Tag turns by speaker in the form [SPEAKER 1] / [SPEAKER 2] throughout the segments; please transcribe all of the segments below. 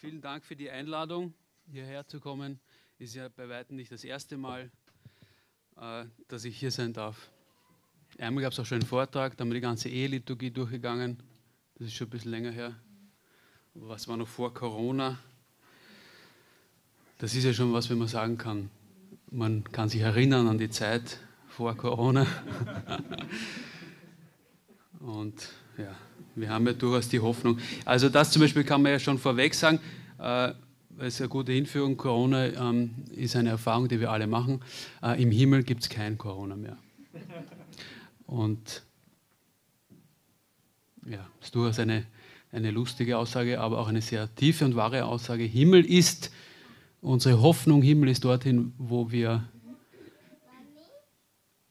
[SPEAKER 1] vielen Dank für die Einladung, hierher zu kommen. Ist ja bei weitem nicht das erste Mal, äh, dass ich hier sein darf. Einmal gab es auch schon einen Vortrag, da haben wir die ganze Eheliturgie durchgegangen. Das ist schon ein bisschen länger her. Was war noch vor Corona? Das ist ja schon was, wenn man sagen kann. Man kann sich erinnern an die Zeit vor Corona. Und ja, wir haben ja durchaus die Hoffnung. Also das zum Beispiel kann man ja schon vorweg sagen. Äh, es ist eine gute Hinführung. Corona ähm, ist eine Erfahrung, die wir alle machen. Äh, Im Himmel gibt es kein Corona mehr. Und ja, das ist durchaus eine, eine lustige Aussage, aber auch eine sehr tiefe und wahre Aussage. Himmel ist unsere Hoffnung, Himmel ist dorthin, wo wir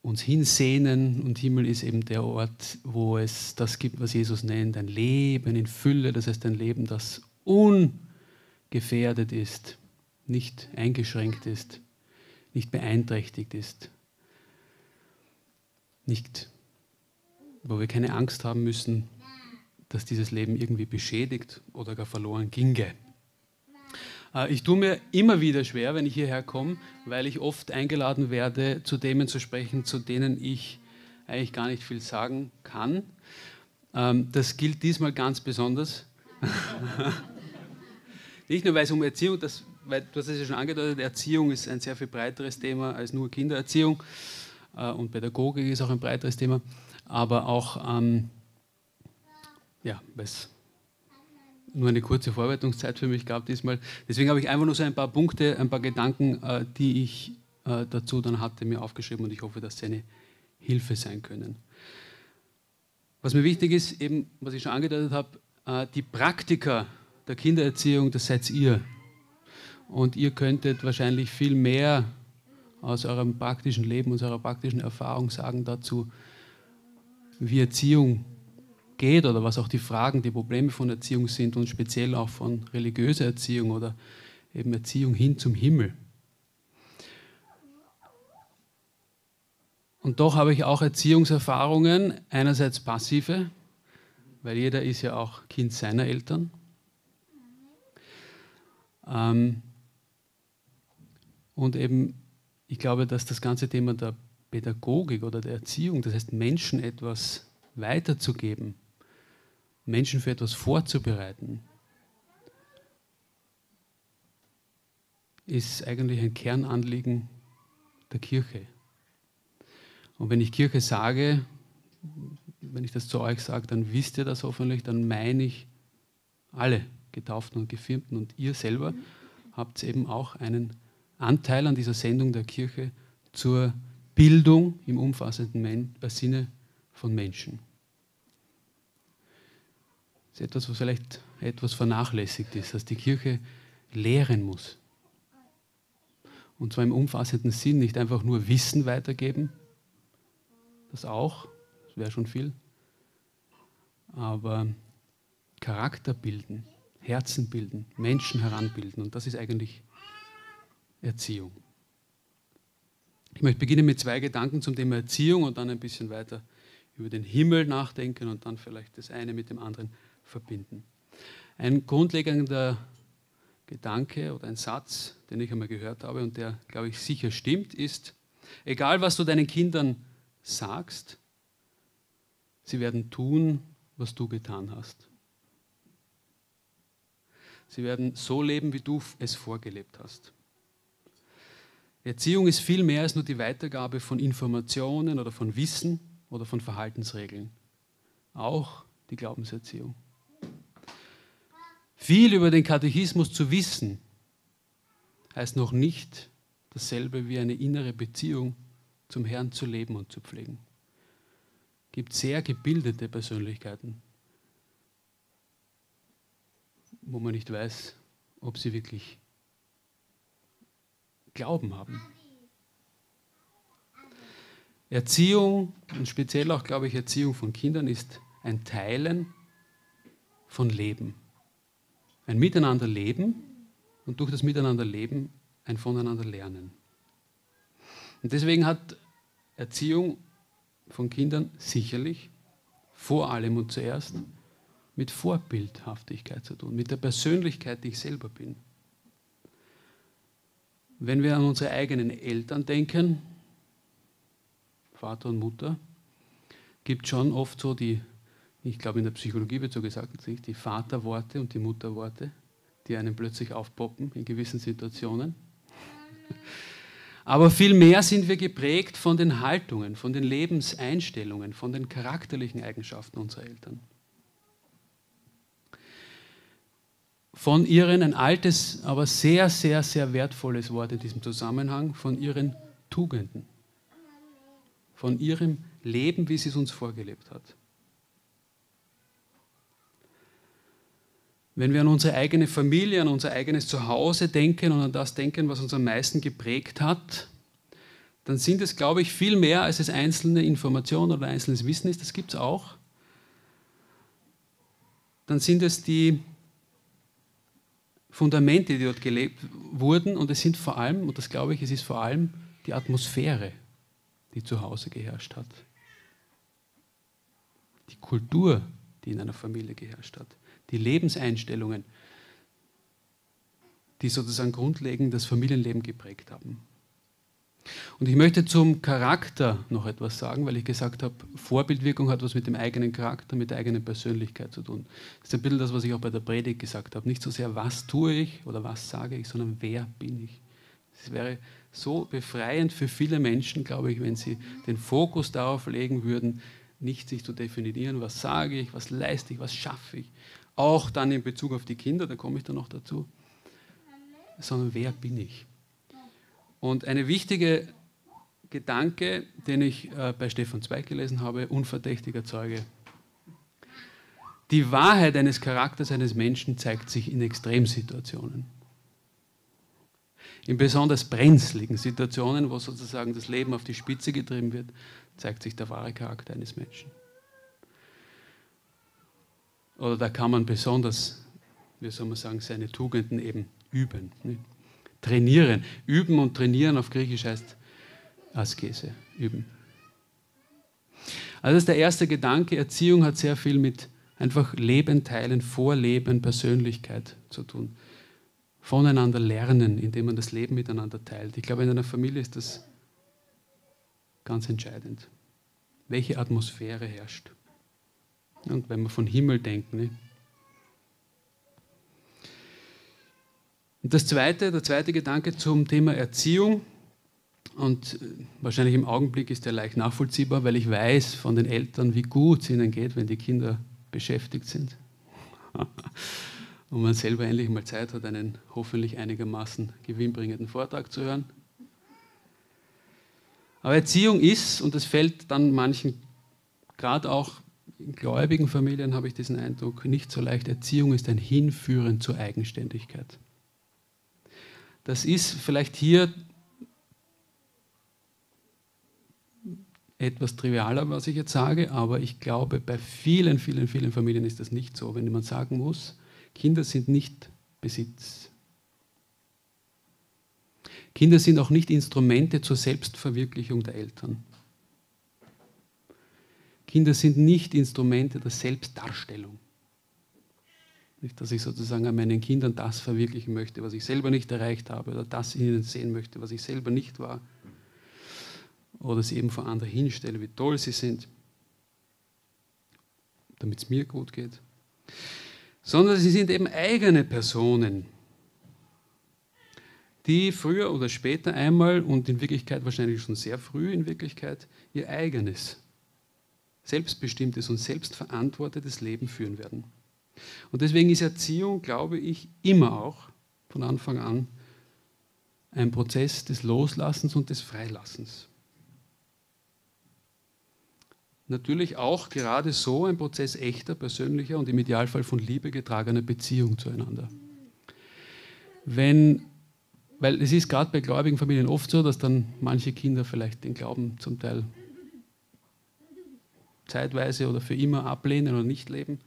[SPEAKER 1] uns hinsehnen und Himmel ist eben der Ort, wo es das gibt, was Jesus nennt, ein Leben in Fülle, das heißt ein Leben, das ungefährdet ist, nicht eingeschränkt ist, nicht beeinträchtigt ist, nicht, wo wir keine Angst haben müssen, dass dieses Leben irgendwie beschädigt oder gar verloren ginge. Äh, ich tue mir immer wieder schwer, wenn ich hierher komme, weil ich oft eingeladen werde, zu Themen zu sprechen, zu denen ich eigentlich gar nicht viel sagen kann. Ähm, das gilt diesmal ganz besonders. nicht nur, weil es um Erziehung, das, weil du hast es ja schon angedeutet, Erziehung ist ein sehr viel breiteres Thema als nur Kindererziehung äh, und Pädagogik ist auch ein breiteres Thema, aber auch, ähm, ja, weil es nur eine kurze Vorbereitungszeit für mich gab diesmal. Deswegen habe ich einfach nur so ein paar Punkte, ein paar Gedanken, äh, die ich äh, dazu dann hatte, mir aufgeschrieben und ich hoffe, dass sie eine Hilfe sein können. Was mir wichtig ist, eben, was ich schon angedeutet habe, äh, die Praktiker der Kindererziehung, das seid ihr. Und ihr könntet wahrscheinlich viel mehr aus eurem praktischen Leben, aus eurer praktischen Erfahrung sagen dazu, wie Erziehung geht oder was auch die Fragen, die Probleme von Erziehung sind und speziell auch von religiöser Erziehung oder eben Erziehung hin zum Himmel. Und doch habe ich auch Erziehungserfahrungen, einerseits passive, weil jeder ist ja auch Kind seiner Eltern. Ähm, und eben, ich glaube, dass das ganze Thema der Pädagogik oder der Erziehung, das heißt Menschen etwas weiterzugeben, Menschen für etwas vorzubereiten, ist eigentlich ein Kernanliegen der Kirche. Und wenn ich Kirche sage, wenn ich das zu euch sage, dann wisst ihr das hoffentlich, dann meine ich alle Getauften und Gefirmten und ihr selber habt eben auch einen Anteil an dieser Sendung der Kirche zur Bildung im umfassenden Sinne von Menschen ist etwas, was vielleicht etwas vernachlässigt ist, dass die Kirche lehren muss. Und zwar im umfassenden Sinn, nicht einfach nur Wissen weitergeben, das auch, das wäre schon viel, aber Charakter bilden, Herzen bilden, Menschen heranbilden. Und das ist eigentlich Erziehung. Ich möchte beginnen mit zwei Gedanken zum Thema Erziehung und dann ein bisschen weiter über den Himmel nachdenken und dann vielleicht das eine mit dem anderen verbinden. Ein grundlegender Gedanke oder ein Satz, den ich einmal gehört habe und der, glaube ich, sicher stimmt, ist, egal was du deinen Kindern sagst, sie werden tun, was du getan hast. Sie werden so leben, wie du es vorgelebt hast. Erziehung ist viel mehr als nur die Weitergabe von Informationen oder von Wissen oder von Verhaltensregeln. Auch die Glaubenserziehung. Viel über den Katechismus zu wissen, heißt noch nicht dasselbe wie eine innere Beziehung zum Herrn zu leben und zu pflegen. Es gibt sehr gebildete Persönlichkeiten, wo man nicht weiß, ob sie wirklich Glauben haben. Erziehung und speziell auch, glaube ich, Erziehung von Kindern ist ein Teilen von Leben ein Miteinander leben und durch das Miteinander leben ein Voneinander lernen. Und deswegen hat Erziehung von Kindern sicherlich vor allem und zuerst mit Vorbildhaftigkeit zu tun, mit der Persönlichkeit, die ich selber bin. Wenn wir an unsere eigenen Eltern denken, Vater und Mutter, gibt es schon oft so die, ich glaube in der Psychologie wird so gesagt, die Vaterworte und die Mutterworte, die einem plötzlich aufpoppen in gewissen Situationen. Aber vielmehr sind wir geprägt von den Haltungen, von den Lebenseinstellungen, von den charakterlichen Eigenschaften unserer Eltern. Von ihren, ein altes, aber sehr, sehr, sehr wertvolles Wort in diesem Zusammenhang, von ihren Tugenden, von ihrem Leben, wie sie es uns vorgelebt hat. Wenn wir an unsere eigene Familie, an unser eigenes Zuhause denken und an das denken, was uns am meisten geprägt hat, dann sind es, glaube ich, viel mehr, als es einzelne Informationen oder einzelnes Wissen ist. Das gibt es auch. Dann sind es die Fundamente, die dort gelebt wurden. Und es sind vor allem, und das glaube ich, es ist vor allem die Atmosphäre, die zu Hause geherrscht hat. Die Kultur, die in einer Familie geherrscht hat die Lebenseinstellungen, die sozusagen grundlegend das Familienleben geprägt haben. Und ich möchte zum Charakter noch etwas sagen, weil ich gesagt habe, Vorbildwirkung hat was mit dem eigenen Charakter, mit der eigenen Persönlichkeit zu tun. Das ist ein bisschen das, was ich auch bei der Predigt gesagt habe. Nicht so sehr, was tue ich oder was sage ich, sondern wer bin ich. Es wäre so befreiend für viele Menschen, glaube ich, wenn sie den Fokus darauf legen würden, nicht sich zu definieren, was sage ich, was leiste ich, was schaffe ich, auch dann in Bezug auf die Kinder, da komme ich dann noch dazu, sondern wer bin ich? Und eine wichtige Gedanke, den ich äh, bei Stefan Zweig gelesen habe, unverdächtiger Zeuge. Die Wahrheit eines Charakters eines Menschen zeigt sich in Extremsituationen. In besonders brenzligen Situationen, wo sozusagen das Leben auf die Spitze getrieben wird, zeigt sich der wahre Charakter eines Menschen. Oder da kann man besonders, wie soll man sagen, seine Tugenden eben üben. Nicht? Trainieren. Üben und trainieren auf Griechisch heißt Askese, üben. Also das ist der erste Gedanke. Erziehung hat sehr viel mit einfach Leben teilen, Vorleben, Persönlichkeit zu tun. Voneinander lernen, indem man das Leben miteinander teilt. Ich glaube, in einer Familie ist das ganz entscheidend. Welche Atmosphäre herrscht? Und wenn wir von Himmel denken. Ne? Und das zweite, der zweite Gedanke zum Thema Erziehung, und äh, wahrscheinlich im Augenblick ist der leicht nachvollziehbar, weil ich weiß von den Eltern, wie gut es ihnen geht, wenn die Kinder beschäftigt sind. Und man selber endlich mal Zeit hat, einen hoffentlich einigermaßen gewinnbringenden Vortrag zu hören. Aber Erziehung ist, und das fällt dann manchen gerade auch in gläubigen Familien habe ich diesen Eindruck, nicht so leicht. Erziehung ist ein Hinführen zur Eigenständigkeit. Das ist vielleicht hier etwas trivialer, was ich jetzt sage, aber ich glaube, bei vielen, vielen, vielen Familien ist das nicht so. Wenn man sagen muss, Kinder sind nicht Besitz. Kinder sind auch nicht Instrumente zur Selbstverwirklichung der Eltern. Kinder sind nicht Instrumente der Selbstdarstellung. Nicht, dass ich sozusagen an meinen Kindern das verwirklichen möchte, was ich selber nicht erreicht habe, oder das in ihnen sehen möchte, was ich selber nicht war. Oder sie eben vor anderen hinstelle, wie toll sie sind, damit es mir gut geht. Sondern sie sind eben eigene Personen, die früher oder später einmal und in Wirklichkeit wahrscheinlich schon sehr früh in Wirklichkeit ihr eigenes selbstbestimmtes und selbstverantwortetes Leben führen werden. Und deswegen ist Erziehung, glaube ich, immer auch von Anfang an ein Prozess des Loslassens und des Freilassens. Natürlich auch gerade so ein Prozess echter, persönlicher und im Idealfall von Liebe getragener Beziehung zueinander. Wenn, weil es ist gerade bei gläubigen Familien oft so, dass dann manche Kinder vielleicht den Glauben zum Teil zeitweise oder für immer ablehnen oder nicht leben.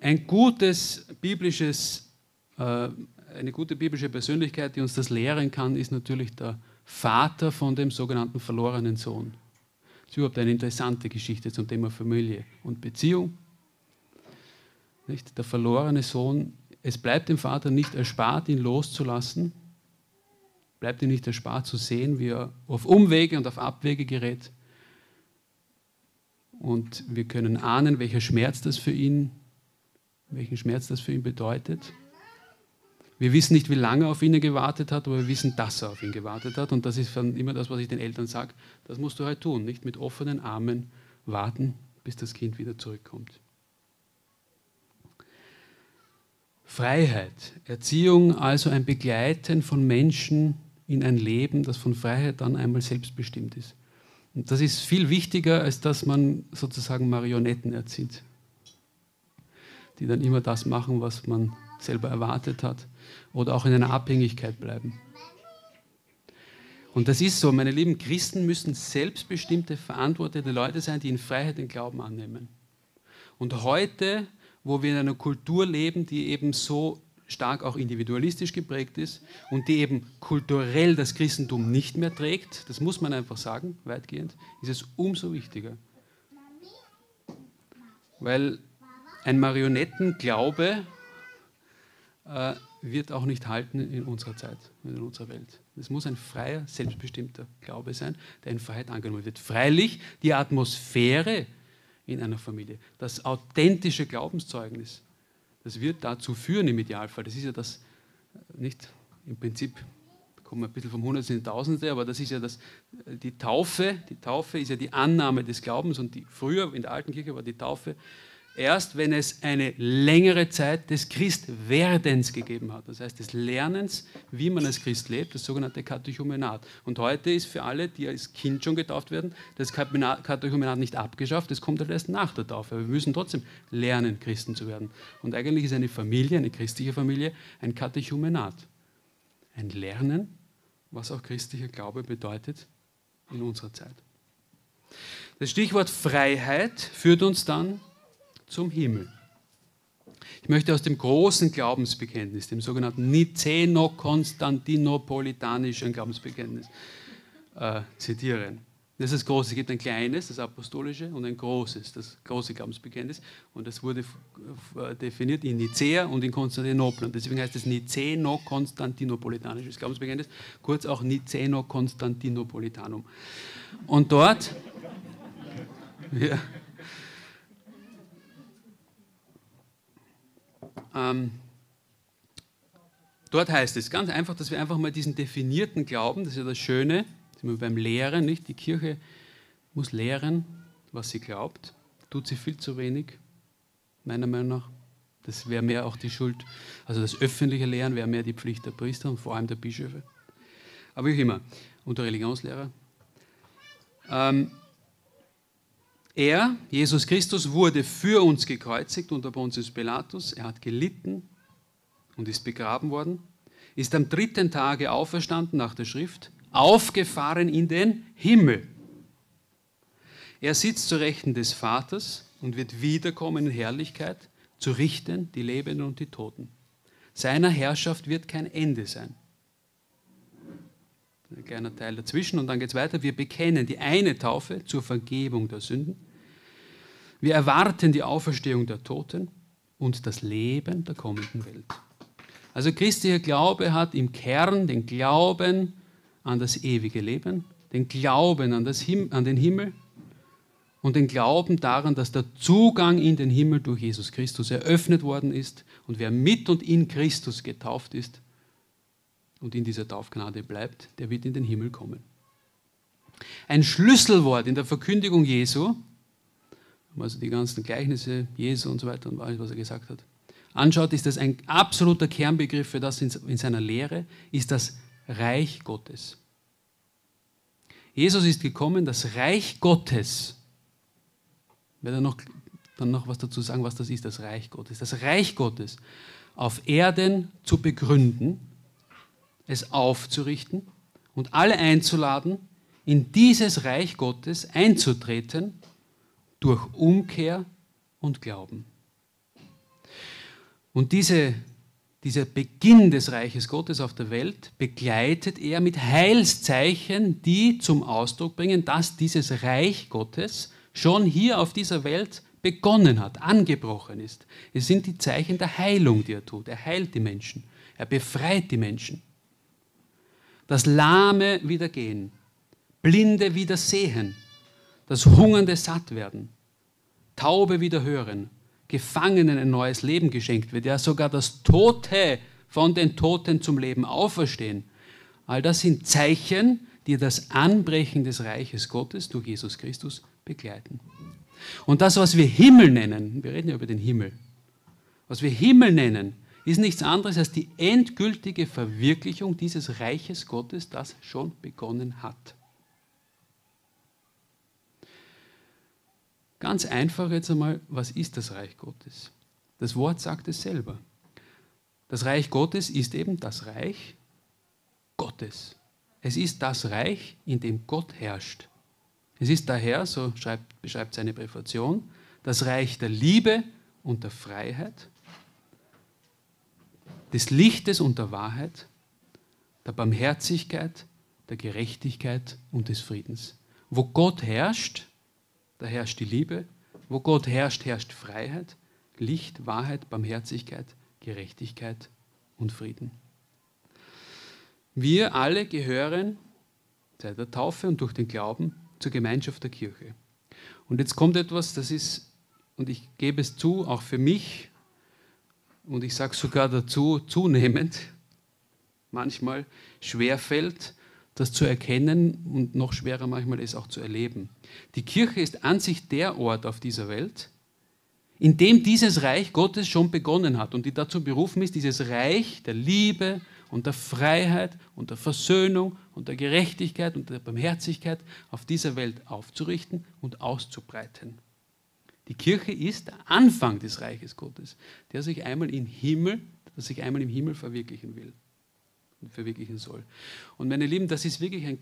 [SPEAKER 1] Ein gutes biblisches, äh, eine gute biblische Persönlichkeit, die uns das lehren kann, ist natürlich der Vater von dem sogenannten verlorenen Sohn. Das ist überhaupt eine interessante Geschichte zum Thema Familie und Beziehung. Der verlorene Sohn, es bleibt dem Vater nicht erspart, ihn loszulassen, bleibt ihm nicht erspart zu sehen, wie er auf Umwege und auf Abwege gerät. Und wir können ahnen, welcher Schmerz das für ihn, welchen Schmerz das für ihn bedeutet. Wir wissen nicht, wie lange er auf ihn gewartet hat, aber wir wissen, dass er auf ihn gewartet hat. Und das ist dann immer das, was ich den Eltern sage. Das musst du halt tun, nicht mit offenen Armen warten, bis das Kind wieder zurückkommt. Freiheit, Erziehung, also ein Begleiten von Menschen in ein Leben, das von Freiheit dann einmal selbstbestimmt ist. Und das ist viel wichtiger, als dass man sozusagen Marionetten erzieht, die dann immer das machen, was man selber erwartet hat oder auch in einer Abhängigkeit bleiben. Und das ist so, meine lieben Christen müssen selbstbestimmte, verantwortete Leute sein, die in Freiheit den Glauben annehmen. Und heute, wo wir in einer Kultur leben, die eben so stark auch individualistisch geprägt ist und die eben kulturell das Christentum nicht mehr trägt, das muss man einfach sagen, weitgehend, ist es umso wichtiger. Weil ein Marionettenglaube äh, wird auch nicht halten in unserer Zeit, in unserer Welt. Es muss ein freier, selbstbestimmter Glaube sein, der in Freiheit angenommen wird. Freilich die Atmosphäre in einer Familie, das authentische Glaubenszeugnis, das wird dazu führen im Idealfall. Das ist ja das, nicht im Prinzip, kommen wir ein bisschen vom Hundertste in Tausendste, aber das ist ja das, die Taufe, die Taufe ist ja die Annahme des Glaubens und die, früher in der alten Kirche war die Taufe erst, wenn es eine längere Zeit des Christwerdens gegeben hat. Das heißt, des Lernens, wie man als Christ lebt, das sogenannte Katechumenat. Und heute ist für alle, die als Kind schon getauft werden, das Katechumenat nicht abgeschafft, das kommt halt erst nach der Taufe. Aber wir müssen trotzdem lernen, Christen zu werden. Und eigentlich ist eine Familie, eine christliche Familie, ein Katechumenat. Ein Lernen, was auch christlicher Glaube bedeutet in unserer Zeit. Das Stichwort Freiheit führt uns dann zum Himmel. Ich möchte aus dem großen Glaubensbekenntnis, dem sogenannten Niceno-Konstantinopolitanischen Glaubensbekenntnis, äh, zitieren. Das ist das große. Es gibt ein kleines, das apostolische, und ein großes, das große Glaubensbekenntnis. Und das wurde definiert in Nicea und in Konstantinopel. Und deswegen heißt es Niceno-Konstantinopolitanisches Glaubensbekenntnis, kurz auch Niceno-Konstantinopolitanum. Und dort, ja, Ähm, dort heißt es ganz einfach, dass wir einfach mal diesen definierten Glauben, das ist ja das Schöne, sind wir beim Lehren, nicht? Die Kirche muss lehren, was sie glaubt. Tut sie viel zu wenig, meiner Meinung nach. Das wäre mehr auch die Schuld, also das öffentliche Lehren wäre mehr die Pflicht der Priester und vor allem der Bischöfe. Aber wie immer, und der Religionslehrer. Ähm, er, Jesus Christus, wurde für uns gekreuzigt unter Pontius Pilatus. Er hat gelitten und ist begraben worden, ist am dritten Tage auferstanden nach der Schrift, aufgefahren in den Himmel. Er sitzt zur Rechten des Vaters und wird wiederkommen in Herrlichkeit, zu richten die Lebenden und die Toten. Seiner Herrschaft wird kein Ende sein. Ein kleiner Teil dazwischen und dann geht es weiter. Wir bekennen die eine Taufe zur Vergebung der Sünden. Wir erwarten die Auferstehung der Toten und das Leben der kommenden Welt. Also christlicher Glaube hat im Kern den Glauben an das ewige Leben, den Glauben an, Him an den Himmel und den Glauben daran, dass der Zugang in den Himmel durch Jesus Christus eröffnet worden ist und wer mit und in Christus getauft ist, und in dieser Taufgnade bleibt, der wird in den Himmel kommen. Ein Schlüsselwort in der Verkündigung Jesu, also die ganzen Gleichnisse Jesu und so weiter und alles, was er gesagt hat, anschaut, ist das ein absoluter Kernbegriff für das in seiner Lehre, ist das Reich Gottes. Jesus ist gekommen, das Reich Gottes. Ich werde noch, dann noch was dazu sagen, was das ist, das Reich Gottes. Das Reich Gottes auf Erden zu begründen es aufzurichten und alle einzuladen, in dieses Reich Gottes einzutreten durch Umkehr und Glauben. Und diese, dieser Beginn des Reiches Gottes auf der Welt begleitet er mit Heilszeichen, die zum Ausdruck bringen, dass dieses Reich Gottes schon hier auf dieser Welt begonnen hat, angebrochen ist. Es sind die Zeichen der Heilung, die er tut. Er heilt die Menschen. Er befreit die Menschen. Das Lahme wieder gehen, Blinde wieder sehen, das Hungernde satt werden, Taube wieder hören, Gefangenen ein neues Leben geschenkt wird, ja sogar das Tote von den Toten zum Leben auferstehen. All das sind Zeichen, die das Anbrechen des Reiches Gottes durch Jesus Christus begleiten. Und das, was wir Himmel nennen, wir reden ja über den Himmel, was wir Himmel nennen, ist nichts anderes als die endgültige Verwirklichung dieses Reiches Gottes, das schon begonnen hat. Ganz einfach jetzt einmal, was ist das Reich Gottes? Das Wort sagt es selber. Das Reich Gottes ist eben das Reich Gottes. Es ist das Reich, in dem Gott herrscht. Es ist daher, so schreibt, beschreibt seine Präfation, das Reich der Liebe und der Freiheit, des Lichtes und der Wahrheit, der Barmherzigkeit, der Gerechtigkeit und des Friedens. Wo Gott herrscht, da herrscht die Liebe. Wo Gott herrscht, herrscht Freiheit, Licht, Wahrheit, Barmherzigkeit, Gerechtigkeit und Frieden. Wir alle gehören seit der Taufe und durch den Glauben zur Gemeinschaft der Kirche. Und jetzt kommt etwas, das ist, und ich gebe es zu, auch für mich, und ich sage sogar dazu, zunehmend, manchmal schwerfällt, das zu erkennen und noch schwerer manchmal es auch zu erleben. Die Kirche ist an sich der Ort auf dieser Welt, in dem dieses Reich Gottes schon begonnen hat und die dazu berufen ist, dieses Reich der Liebe und der Freiheit und der Versöhnung und der Gerechtigkeit und der Barmherzigkeit auf dieser Welt aufzurichten und auszubreiten. Die Kirche ist der Anfang des Reiches Gottes, der sich einmal im Himmel, der sich einmal im Himmel verwirklichen will verwirklichen soll. Und meine Lieben, das ist wirklich ein,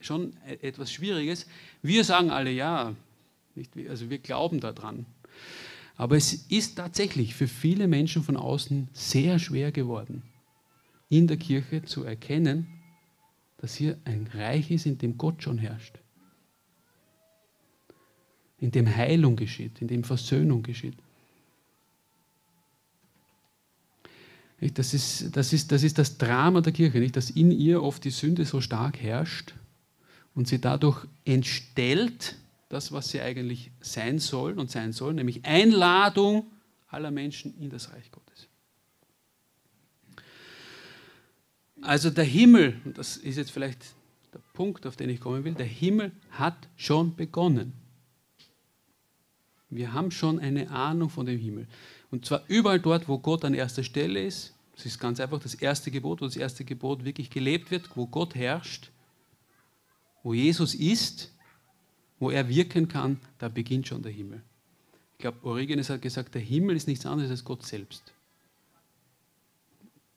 [SPEAKER 1] schon etwas Schwieriges. Wir sagen alle ja, nicht, also wir glauben daran. Aber es ist tatsächlich für viele Menschen von außen sehr schwer geworden, in der Kirche zu erkennen, dass hier ein Reich ist, in dem Gott schon herrscht. In dem Heilung geschieht, in dem Versöhnung geschieht. Das ist, das, ist, das ist das Drama der Kirche, nicht? dass in ihr oft die Sünde so stark herrscht und sie dadurch entstellt, das, was sie eigentlich sein soll und sein soll, nämlich Einladung aller Menschen in das Reich Gottes. Also der Himmel, und das ist jetzt vielleicht der Punkt, auf den ich kommen will, der Himmel hat schon begonnen. Wir haben schon eine Ahnung von dem Himmel. Und zwar überall dort, wo Gott an erster Stelle ist. Das ist ganz einfach das erste Gebot, wo das erste Gebot wirklich gelebt wird, wo Gott herrscht, wo Jesus ist, wo er wirken kann, da beginnt schon der Himmel. Ich glaube, Origenes hat gesagt, der Himmel ist nichts anderes als Gott selbst.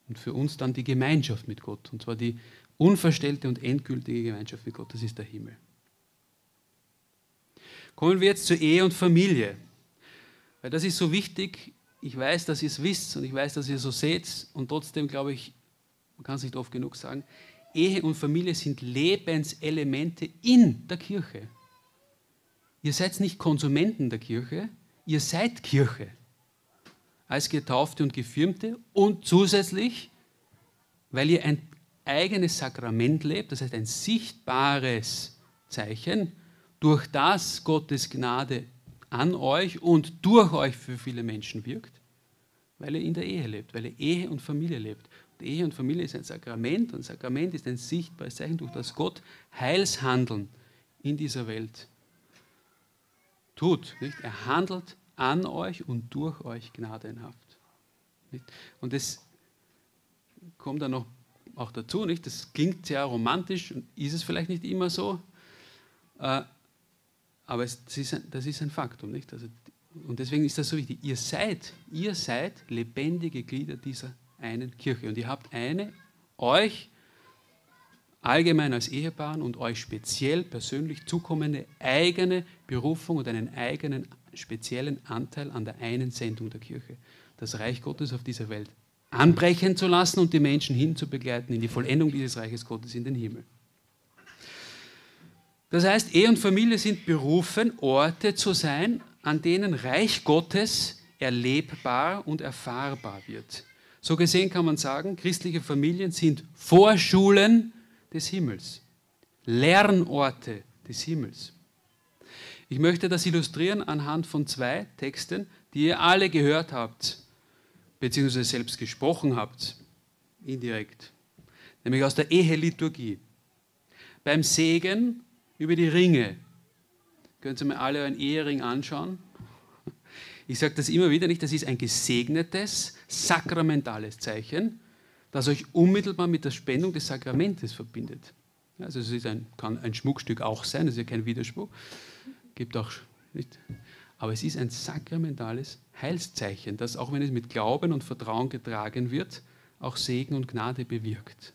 [SPEAKER 1] Und für uns dann die Gemeinschaft mit Gott, und zwar die unverstellte und endgültige Gemeinschaft mit Gott, das ist der Himmel. Kommen wir jetzt zur Ehe und Familie. Weil das ist so wichtig ich weiß, dass ihr es wisst und ich weiß, dass ihr so seht und trotzdem glaube ich, man kann es nicht oft genug sagen, Ehe und Familie sind Lebenselemente in der Kirche. Ihr seid nicht Konsumenten der Kirche, ihr seid Kirche. Als Getaufte und Gefirmte und zusätzlich, weil ihr ein eigenes Sakrament lebt, das heißt ein sichtbares Zeichen, durch das Gottes Gnade an euch und durch euch für viele Menschen wirkt, weil er in der Ehe lebt, weil er Ehe und Familie lebt. Und Ehe und Familie ist ein Sakrament und Sakrament ist ein sichtbares Zeichen, durch das Gott Heilshandeln in dieser Welt tut. Nicht? Er handelt an euch und durch euch gnadenhaft. Nicht? Und das kommt dann noch auch dazu, nicht? das klingt sehr romantisch und ist es vielleicht nicht immer so, äh, aber es, das, ist ein, das ist ein Faktum, nicht? Also, und deswegen ist das so wichtig. Ihr seid, ihr seid lebendige Glieder dieser einen Kirche. Und ihr habt eine, euch allgemein als Ehepaaren und euch speziell persönlich zukommende eigene Berufung und einen eigenen speziellen Anteil an der einen Sendung der Kirche. Das Reich Gottes auf dieser Welt anbrechen zu lassen und die Menschen hinzubegleiten in die Vollendung dieses Reiches Gottes in den Himmel. Das heißt, Ehe und Familie sind berufen, Orte zu sein, an denen Reich Gottes erlebbar und erfahrbar wird. So gesehen kann man sagen, christliche Familien sind Vorschulen des Himmels, Lernorte des Himmels. Ich möchte das illustrieren anhand von zwei Texten, die ihr alle gehört habt, beziehungsweise selbst gesprochen habt, indirekt, nämlich aus der Eheliturgie. Beim Segen über die Ringe. Können Sie mir alle einen Ehering anschauen? Ich sage das immer wieder nicht, das ist ein gesegnetes, sakramentales Zeichen, das euch unmittelbar mit der Spendung des Sakramentes verbindet. Also es ist ein, kann ein Schmuckstück auch sein, das ist ja kein Widerspruch. Gibt auch nicht. Aber es ist ein sakramentales Heilszeichen, das, auch wenn es mit Glauben und Vertrauen getragen wird, auch Segen und Gnade bewirkt.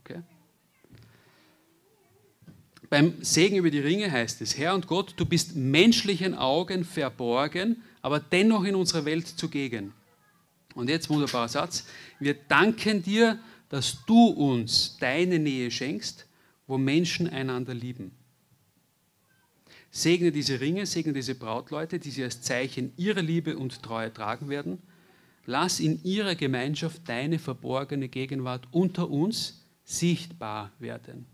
[SPEAKER 1] Okay? Beim Segen über die Ringe heißt es, Herr und Gott, du bist menschlichen Augen verborgen, aber dennoch in unserer Welt zugegen. Und jetzt wunderbarer Satz. Wir danken dir, dass du uns deine Nähe schenkst, wo Menschen einander lieben. Segne diese Ringe, segne diese Brautleute, die sie als Zeichen ihrer Liebe und Treue tragen werden. Lass in ihrer Gemeinschaft deine verborgene Gegenwart unter uns sichtbar werden.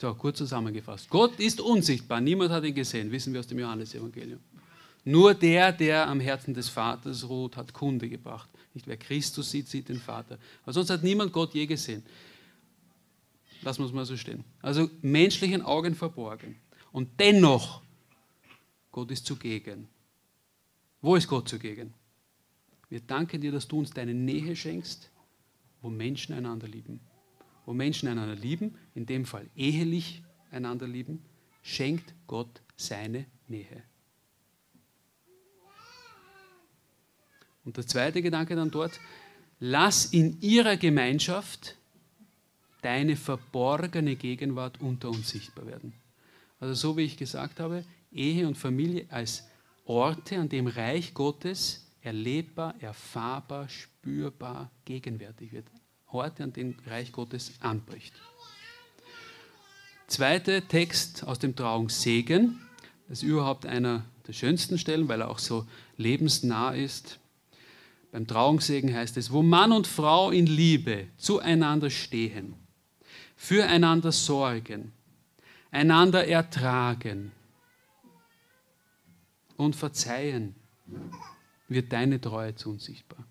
[SPEAKER 1] So, kurz zusammengefasst. Gott ist unsichtbar, niemand hat ihn gesehen, wissen wir aus dem Johannesevangelium. Nur der, der am Herzen des Vaters ruht, hat Kunde gebracht. Nicht wer Christus sieht, sieht den Vater. Aber sonst hat niemand Gott je gesehen. Das muss man so stehen. Also menschlichen Augen verborgen. Und dennoch, Gott ist zugegen. Wo ist Gott zugegen? Wir danken dir, dass du uns deine Nähe schenkst, wo Menschen einander lieben. Wo Menschen einander lieben, in dem Fall ehelich einander lieben, schenkt Gott seine Nähe. Und der zweite Gedanke dann dort, lass in ihrer Gemeinschaft deine verborgene Gegenwart unter uns sichtbar werden. Also so wie ich gesagt habe, Ehe und Familie als Orte, an dem Reich Gottes erlebbar, erfahrbar, spürbar, gegenwärtig wird. Orte, an denen Reich Gottes anbricht. Zweiter Text aus dem Trauungssegen. Das ist überhaupt einer der schönsten Stellen, weil er auch so lebensnah ist. Beim Trauungssegen heißt es, wo Mann und Frau in Liebe zueinander stehen, füreinander sorgen, einander ertragen und verzeihen, wird deine Treue zu uns sichtbar.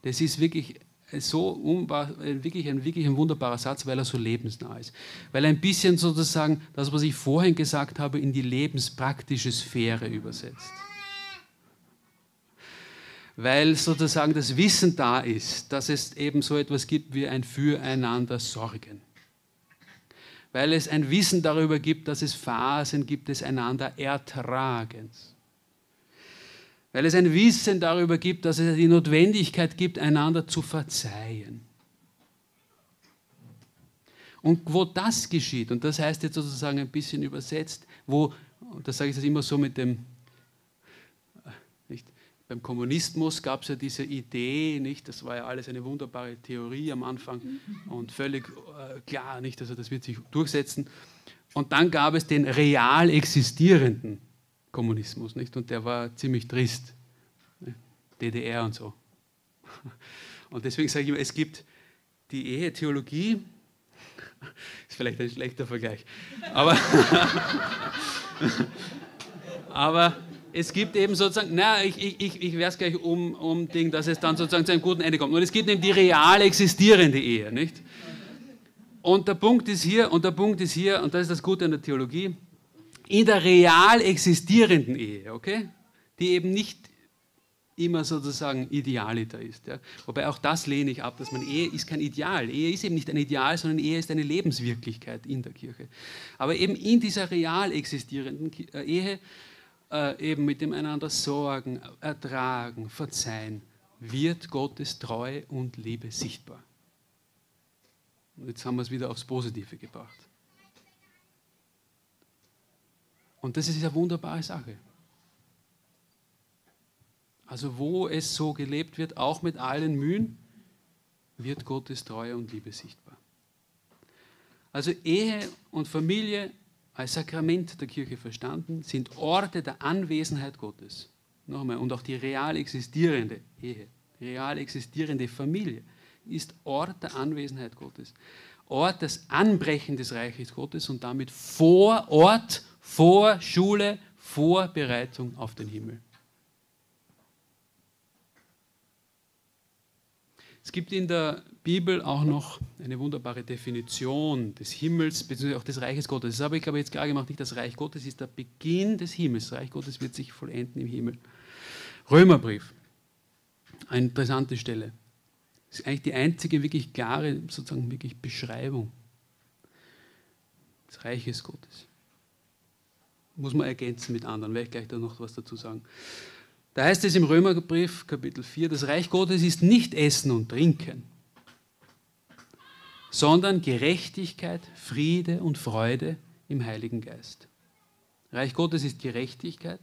[SPEAKER 1] Das ist wirklich so wirklich ein, wirklich ein wunderbarer Satz, weil er so lebensnah ist. Weil er ein bisschen sozusagen das, was ich vorhin gesagt habe, in die lebenspraktische Sphäre übersetzt weil sozusagen das Wissen da ist, dass es eben so etwas gibt wie ein Füreinander Sorgen. Weil es ein Wissen darüber gibt, dass es Phasen gibt des einander Ertragens. Weil es ein Wissen darüber gibt, dass es die Notwendigkeit gibt, einander zu verzeihen. Und wo das geschieht, und das heißt jetzt sozusagen ein bisschen übersetzt, wo, und das sage ich das immer so mit dem beim Kommunismus gab es ja diese Idee, nicht? Das war ja alles eine wunderbare Theorie am Anfang und völlig äh, klar, nicht? Also das wird sich durchsetzen. Und dann gab es den real existierenden Kommunismus, nicht? Und der war ziemlich trist. Ne? DDR und so. Und deswegen sage ich immer, es gibt die Ehetheologie, ist vielleicht ein schlechter Vergleich, aber, aber es gibt eben sozusagen, na, ich, ich, ich werde es gleich um, um Ding, dass es dann sozusagen zu einem guten Ende kommt. Und es gibt eben die real existierende Ehe, nicht? Und der Punkt ist hier, und der Punkt ist hier, und das ist das Gute an der Theologie, in der real existierenden Ehe, okay? Die eben nicht immer sozusagen idealiter ist. Ja? Wobei auch das lehne ich ab, dass man Ehe ist kein Ideal. Ehe ist eben nicht ein Ideal, sondern Ehe ist eine Lebenswirklichkeit in der Kirche. Aber eben in dieser real existierenden äh, Ehe äh, eben mit dem einander sorgen, ertragen, verzeihen, wird Gottes Treue und Liebe sichtbar. Und jetzt haben wir es wieder aufs Positive gebracht. Und das ist eine wunderbare Sache. Also wo es so gelebt wird, auch mit allen Mühen, wird Gottes Treue und Liebe sichtbar. Also Ehe und Familie als Sakrament der Kirche verstanden, sind Orte der Anwesenheit Gottes. Nochmal, und auch die real existierende Ehe, real existierende Familie ist Ort der Anwesenheit Gottes. Ort des Anbrechen des Reiches Gottes und damit Vorort, Vorschule, Vorbereitung auf den Himmel. Es gibt in der Bibel auch noch eine wunderbare Definition des Himmels bzw. auch des Reiches Gottes. Das habe ich, glaube ich, jetzt klar gemacht. Nicht das Reich Gottes ist der Beginn des Himmels. Das Reich Gottes wird sich vollenden im Himmel. Römerbrief. Eine interessante Stelle. Das ist eigentlich die einzige wirklich klare, sozusagen wirklich Beschreibung des Reiches Gottes. Muss man ergänzen mit anderen, werde ich gleich da noch was dazu sagen. Da heißt es im Römerbrief Kapitel 4, das Reich Gottes ist nicht Essen und Trinken, sondern Gerechtigkeit, Friede und Freude im Heiligen Geist. Reich Gottes ist Gerechtigkeit,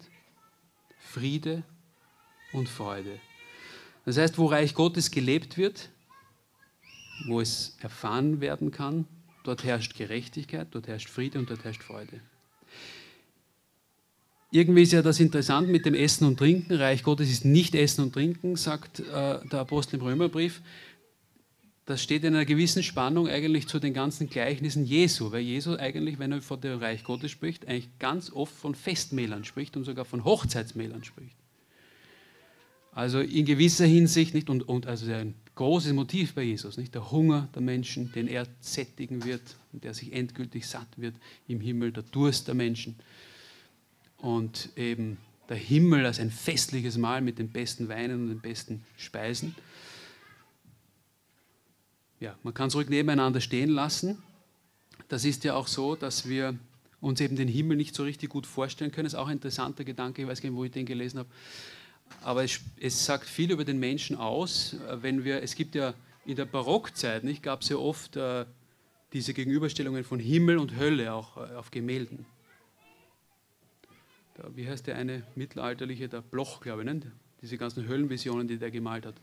[SPEAKER 1] Friede und Freude. Das heißt, wo Reich Gottes gelebt wird, wo es erfahren werden kann, dort herrscht Gerechtigkeit, dort herrscht Friede und dort herrscht Freude. Irgendwie ist ja das interessant mit dem Essen und Trinken. Reich Gottes ist nicht Essen und Trinken, sagt äh, der Apostel im Römerbrief. Das steht in einer gewissen Spannung eigentlich zu den ganzen Gleichnissen Jesu, weil Jesus eigentlich, wenn er von dem Reich Gottes spricht, eigentlich ganz oft von Festmählern spricht und sogar von Hochzeitsmählern spricht. Also in gewisser Hinsicht nicht und, und also ein großes Motiv bei Jesus, nicht der Hunger der Menschen, den er sättigen wird und der sich endgültig satt wird im Himmel, der Durst der Menschen und eben der Himmel als ein festliches Mahl mit den besten Weinen und den besten Speisen. Ja, man kann es ruhig nebeneinander stehen lassen. Das ist ja auch so, dass wir uns eben den Himmel nicht so richtig gut vorstellen können. Das ist auch ein interessanter Gedanke, ich weiß gar nicht, wo ich den gelesen habe. Aber es, es sagt viel über den Menschen aus, wenn wir, es gibt ja in der Barockzeit, gab es ja oft äh, diese Gegenüberstellungen von Himmel und Hölle auch äh, auf Gemälden wie heißt der eine mittelalterliche, der Bloch, glaube ich, ne? diese ganzen Höllenvisionen, die der gemalt hat.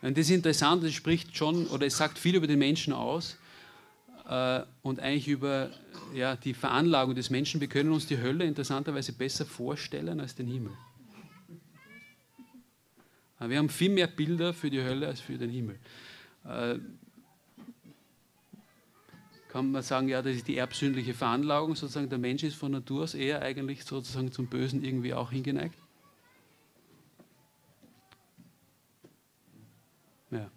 [SPEAKER 1] Und das ist interessant, das spricht schon, oder es sagt viel über den Menschen aus äh, und eigentlich über ja, die Veranlagung des Menschen. Wir können uns die Hölle interessanterweise besser vorstellen als den Himmel. Äh, wir haben viel mehr Bilder für die Hölle als für den Himmel. Äh, kann man sagen, ja, das ist die erbsündliche Veranlagung, sozusagen der Mensch ist von Natur aus eher eigentlich sozusagen zum Bösen irgendwie auch hingeneigt. Ja.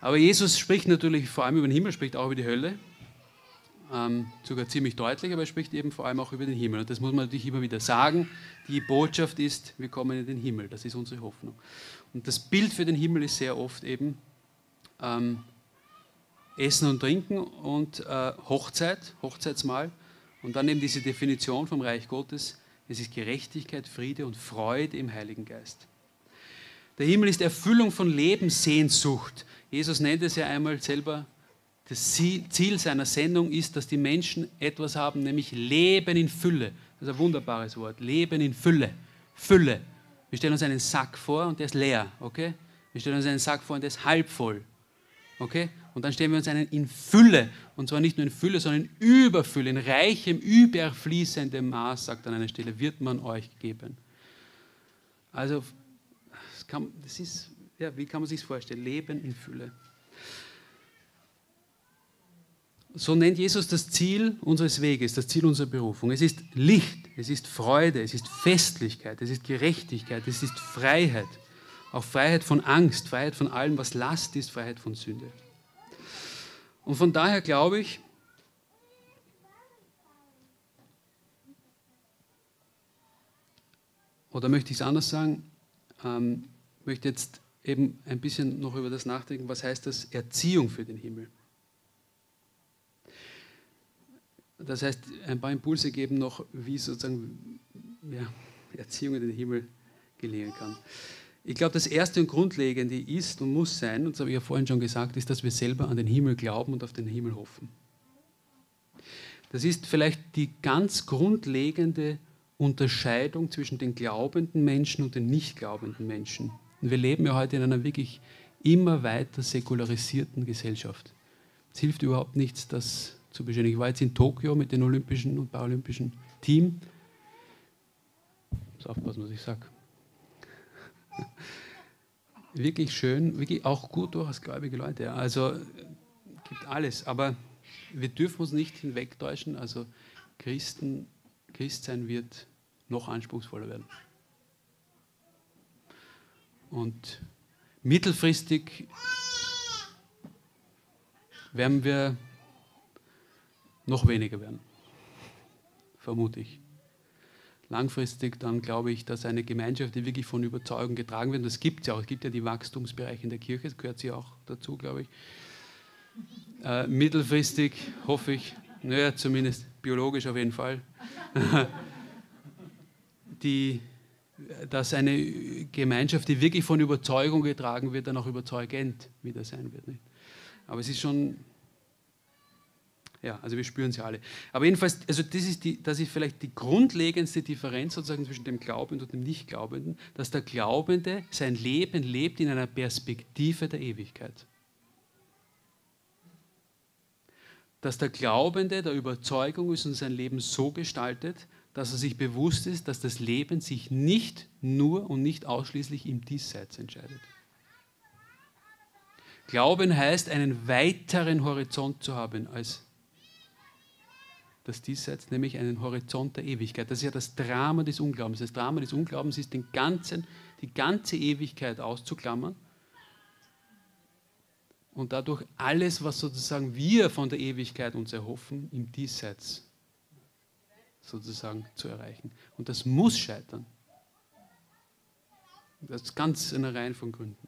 [SPEAKER 1] Aber Jesus spricht natürlich vor allem über den Himmel, spricht auch über die Hölle. Ähm, sogar ziemlich deutlich, aber er spricht eben vor allem auch über den Himmel. Und das muss man natürlich immer wieder sagen. Die Botschaft ist, wir kommen in den Himmel. Das ist unsere Hoffnung. Und das Bild für den Himmel ist sehr oft eben ähm, Essen und Trinken und äh, Hochzeit, Hochzeitsmahl. Und dann eben diese Definition vom Reich Gottes. Es ist Gerechtigkeit, Friede und Freude im Heiligen Geist. Der Himmel ist Erfüllung von Lebenssehnsucht. Jesus nennt es ja einmal selber, das Ziel seiner Sendung ist, dass die Menschen etwas haben, nämlich Leben in Fülle. Das ist ein wunderbares Wort. Leben in Fülle. Fülle. Wir stellen uns einen Sack vor und der ist leer. Okay? Wir stellen uns einen Sack vor und der ist halb voll. Okay? Und dann stellen wir uns einen in Fülle. Und zwar nicht nur in Fülle, sondern in Überfülle, in reichem, überfließendem Maß, sagt an einer Stelle, wird man euch geben. Also, das, kann, das ist, ja, wie kann man sich das vorstellen? Leben in Fülle. So nennt Jesus das Ziel unseres Weges, das Ziel unserer Berufung. Es ist Licht, es ist Freude, es ist Festlichkeit, es ist Gerechtigkeit, es ist Freiheit. Auch Freiheit von Angst, Freiheit von allem, was Last ist, Freiheit von Sünde. Und von daher glaube ich, oder möchte ich es anders sagen, ähm, möchte jetzt eben ein bisschen noch über das nachdenken, was heißt das Erziehung für den Himmel. Das heißt, ein paar Impulse geben noch, wie sozusagen ja, Erziehung in den Himmel gelingen kann. Ich glaube, das Erste und Grundlegende ist und muss sein, und das habe ich ja vorhin schon gesagt, ist, dass wir selber an den Himmel glauben und auf den Himmel hoffen. Das ist vielleicht die ganz grundlegende Unterscheidung zwischen den glaubenden Menschen und den nicht glaubenden Menschen. Und wir leben ja heute in einer wirklich immer weiter säkularisierten Gesellschaft. Es hilft überhaupt nichts, das zu beschädigen. Ich war jetzt in Tokio mit dem olympischen und paralympischen Team. Muss aufpassen, was ich sage. Wirklich schön, wirklich auch gut durchgläubige Leute. Also gibt alles, aber wir dürfen uns nicht hinwegtäuschen. Also Christen, Christsein wird noch anspruchsvoller werden. Und mittelfristig werden wir noch weniger werden, vermute ich. Langfristig dann glaube ich, dass eine Gemeinschaft, die wirklich von Überzeugung getragen wird, das gibt es ja auch, es gibt ja die Wachstumsbereiche in der Kirche, das gehört sie auch dazu, glaube ich. Äh, mittelfristig hoffe ich, naja, zumindest biologisch auf jeden Fall, die, dass eine Gemeinschaft, die wirklich von Überzeugung getragen wird, dann auch überzeugend wieder sein wird. Nicht? Aber es ist schon, ja, also wir spüren ja alle. Aber jedenfalls, also das ist, die, das ist vielleicht die grundlegendste Differenz sozusagen zwischen dem Glaubenden und dem Nichtglaubenden, dass der Glaubende sein Leben lebt in einer Perspektive der Ewigkeit. Dass der Glaubende der Überzeugung ist und sein Leben so gestaltet, dass er sich bewusst ist, dass das Leben sich nicht nur und nicht ausschließlich im Diesseits entscheidet. Glauben heißt, einen weiteren Horizont zu haben als das Diesseits, nämlich einen Horizont der Ewigkeit. Das ist ja das Drama des Unglaubens. Das Drama des Unglaubens ist, den ganzen, die ganze Ewigkeit auszuklammern und dadurch alles, was sozusagen wir von der Ewigkeit uns erhoffen, im Diesseits sozusagen zu erreichen. Und das muss scheitern. Das ist ganz eine Reihe von Gründen.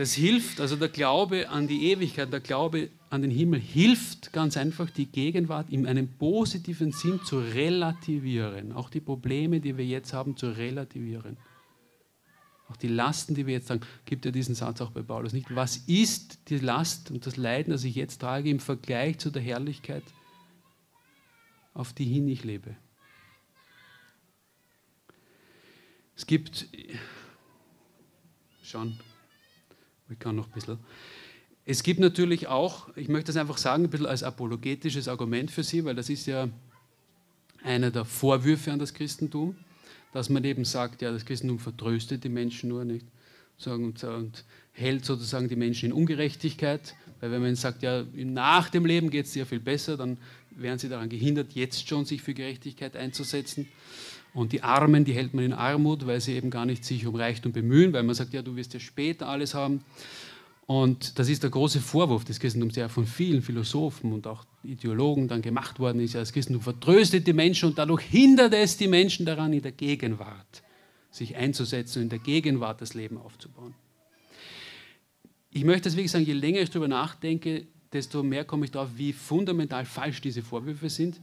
[SPEAKER 1] Das hilft, also der Glaube an die Ewigkeit, der Glaube an den Himmel hilft ganz einfach, die Gegenwart in einem positiven Sinn zu relativieren. Auch die Probleme, die wir jetzt haben, zu relativieren. Auch die Lasten, die wir jetzt sagen, gibt ja diesen Satz auch bei Paulus nicht. Was ist die Last und das Leiden, das ich jetzt trage, im Vergleich zu der Herrlichkeit, auf die hin ich lebe? Es gibt, schon, ich kann noch ein bisschen. Es gibt natürlich auch, ich möchte das einfach sagen, ein bisschen als apologetisches Argument für Sie, weil das ist ja einer der Vorwürfe an das Christentum, dass man eben sagt, ja, das Christentum vertröstet die Menschen nur nicht und, und hält sozusagen die Menschen in Ungerechtigkeit, weil wenn man sagt, ja, nach dem Leben geht es dir viel besser, dann werden sie daran gehindert, jetzt schon sich für Gerechtigkeit einzusetzen. Und die Armen, die hält man in Armut, weil sie eben gar nicht sich um Reichtum bemühen, weil man sagt, ja, du wirst ja später alles haben. Und das ist der große Vorwurf des Christentums, der von vielen Philosophen und auch Ideologen dann gemacht worden ist. Ja, das Christentum vertröstet die Menschen und dadurch hindert es die Menschen daran, in der Gegenwart sich einzusetzen und in der Gegenwart das Leben aufzubauen. Ich möchte wirklich sagen, je länger ich darüber nachdenke, desto mehr komme ich darauf, wie fundamental falsch diese Vorwürfe sind.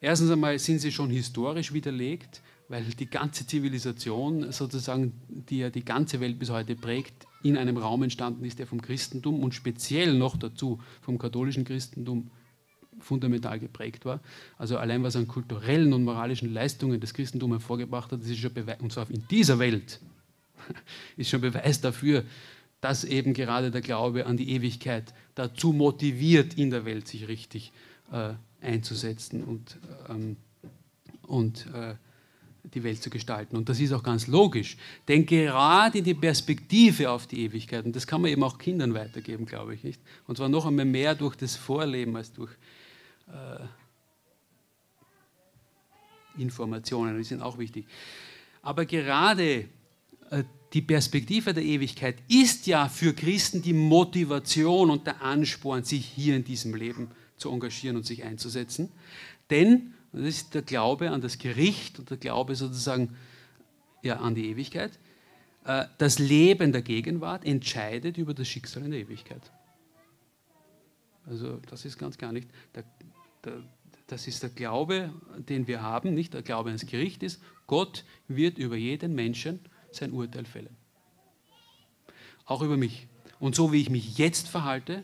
[SPEAKER 1] Erstens einmal sind sie schon historisch widerlegt, weil die ganze Zivilisation sozusagen, die ja die ganze Welt bis heute prägt, in einem Raum entstanden ist, der vom Christentum und speziell noch dazu vom katholischen Christentum fundamental geprägt war. Also allein was an kulturellen und moralischen Leistungen das Christentum hervorgebracht hat, das ist schon Beweis, und zwar in dieser Welt, ist schon Beweis dafür, dass eben gerade der Glaube an die Ewigkeit dazu motiviert, in der Welt sich richtig äh, einzusetzen und, ähm, und äh, die Welt zu gestalten. Und das ist auch ganz logisch, denn gerade die Perspektive auf die Ewigkeit, und das kann man eben auch Kindern weitergeben, glaube ich, nicht? Und zwar noch einmal mehr durch das Vorleben als durch äh, Informationen, die sind auch wichtig. Aber gerade äh, die Perspektive der Ewigkeit ist ja für Christen die Motivation und der Ansporn, sich hier in diesem Leben zu zu engagieren und sich einzusetzen. Denn, das ist der Glaube an das Gericht und der Glaube sozusagen ja, an die Ewigkeit, äh, das Leben der Gegenwart entscheidet über das Schicksal in der Ewigkeit. Also das ist ganz klar nicht. Der, der, das ist der Glaube, den wir haben, nicht der Glaube ans Gericht ist. Gott wird über jeden Menschen sein Urteil fällen. Auch über mich. Und so wie ich mich jetzt verhalte,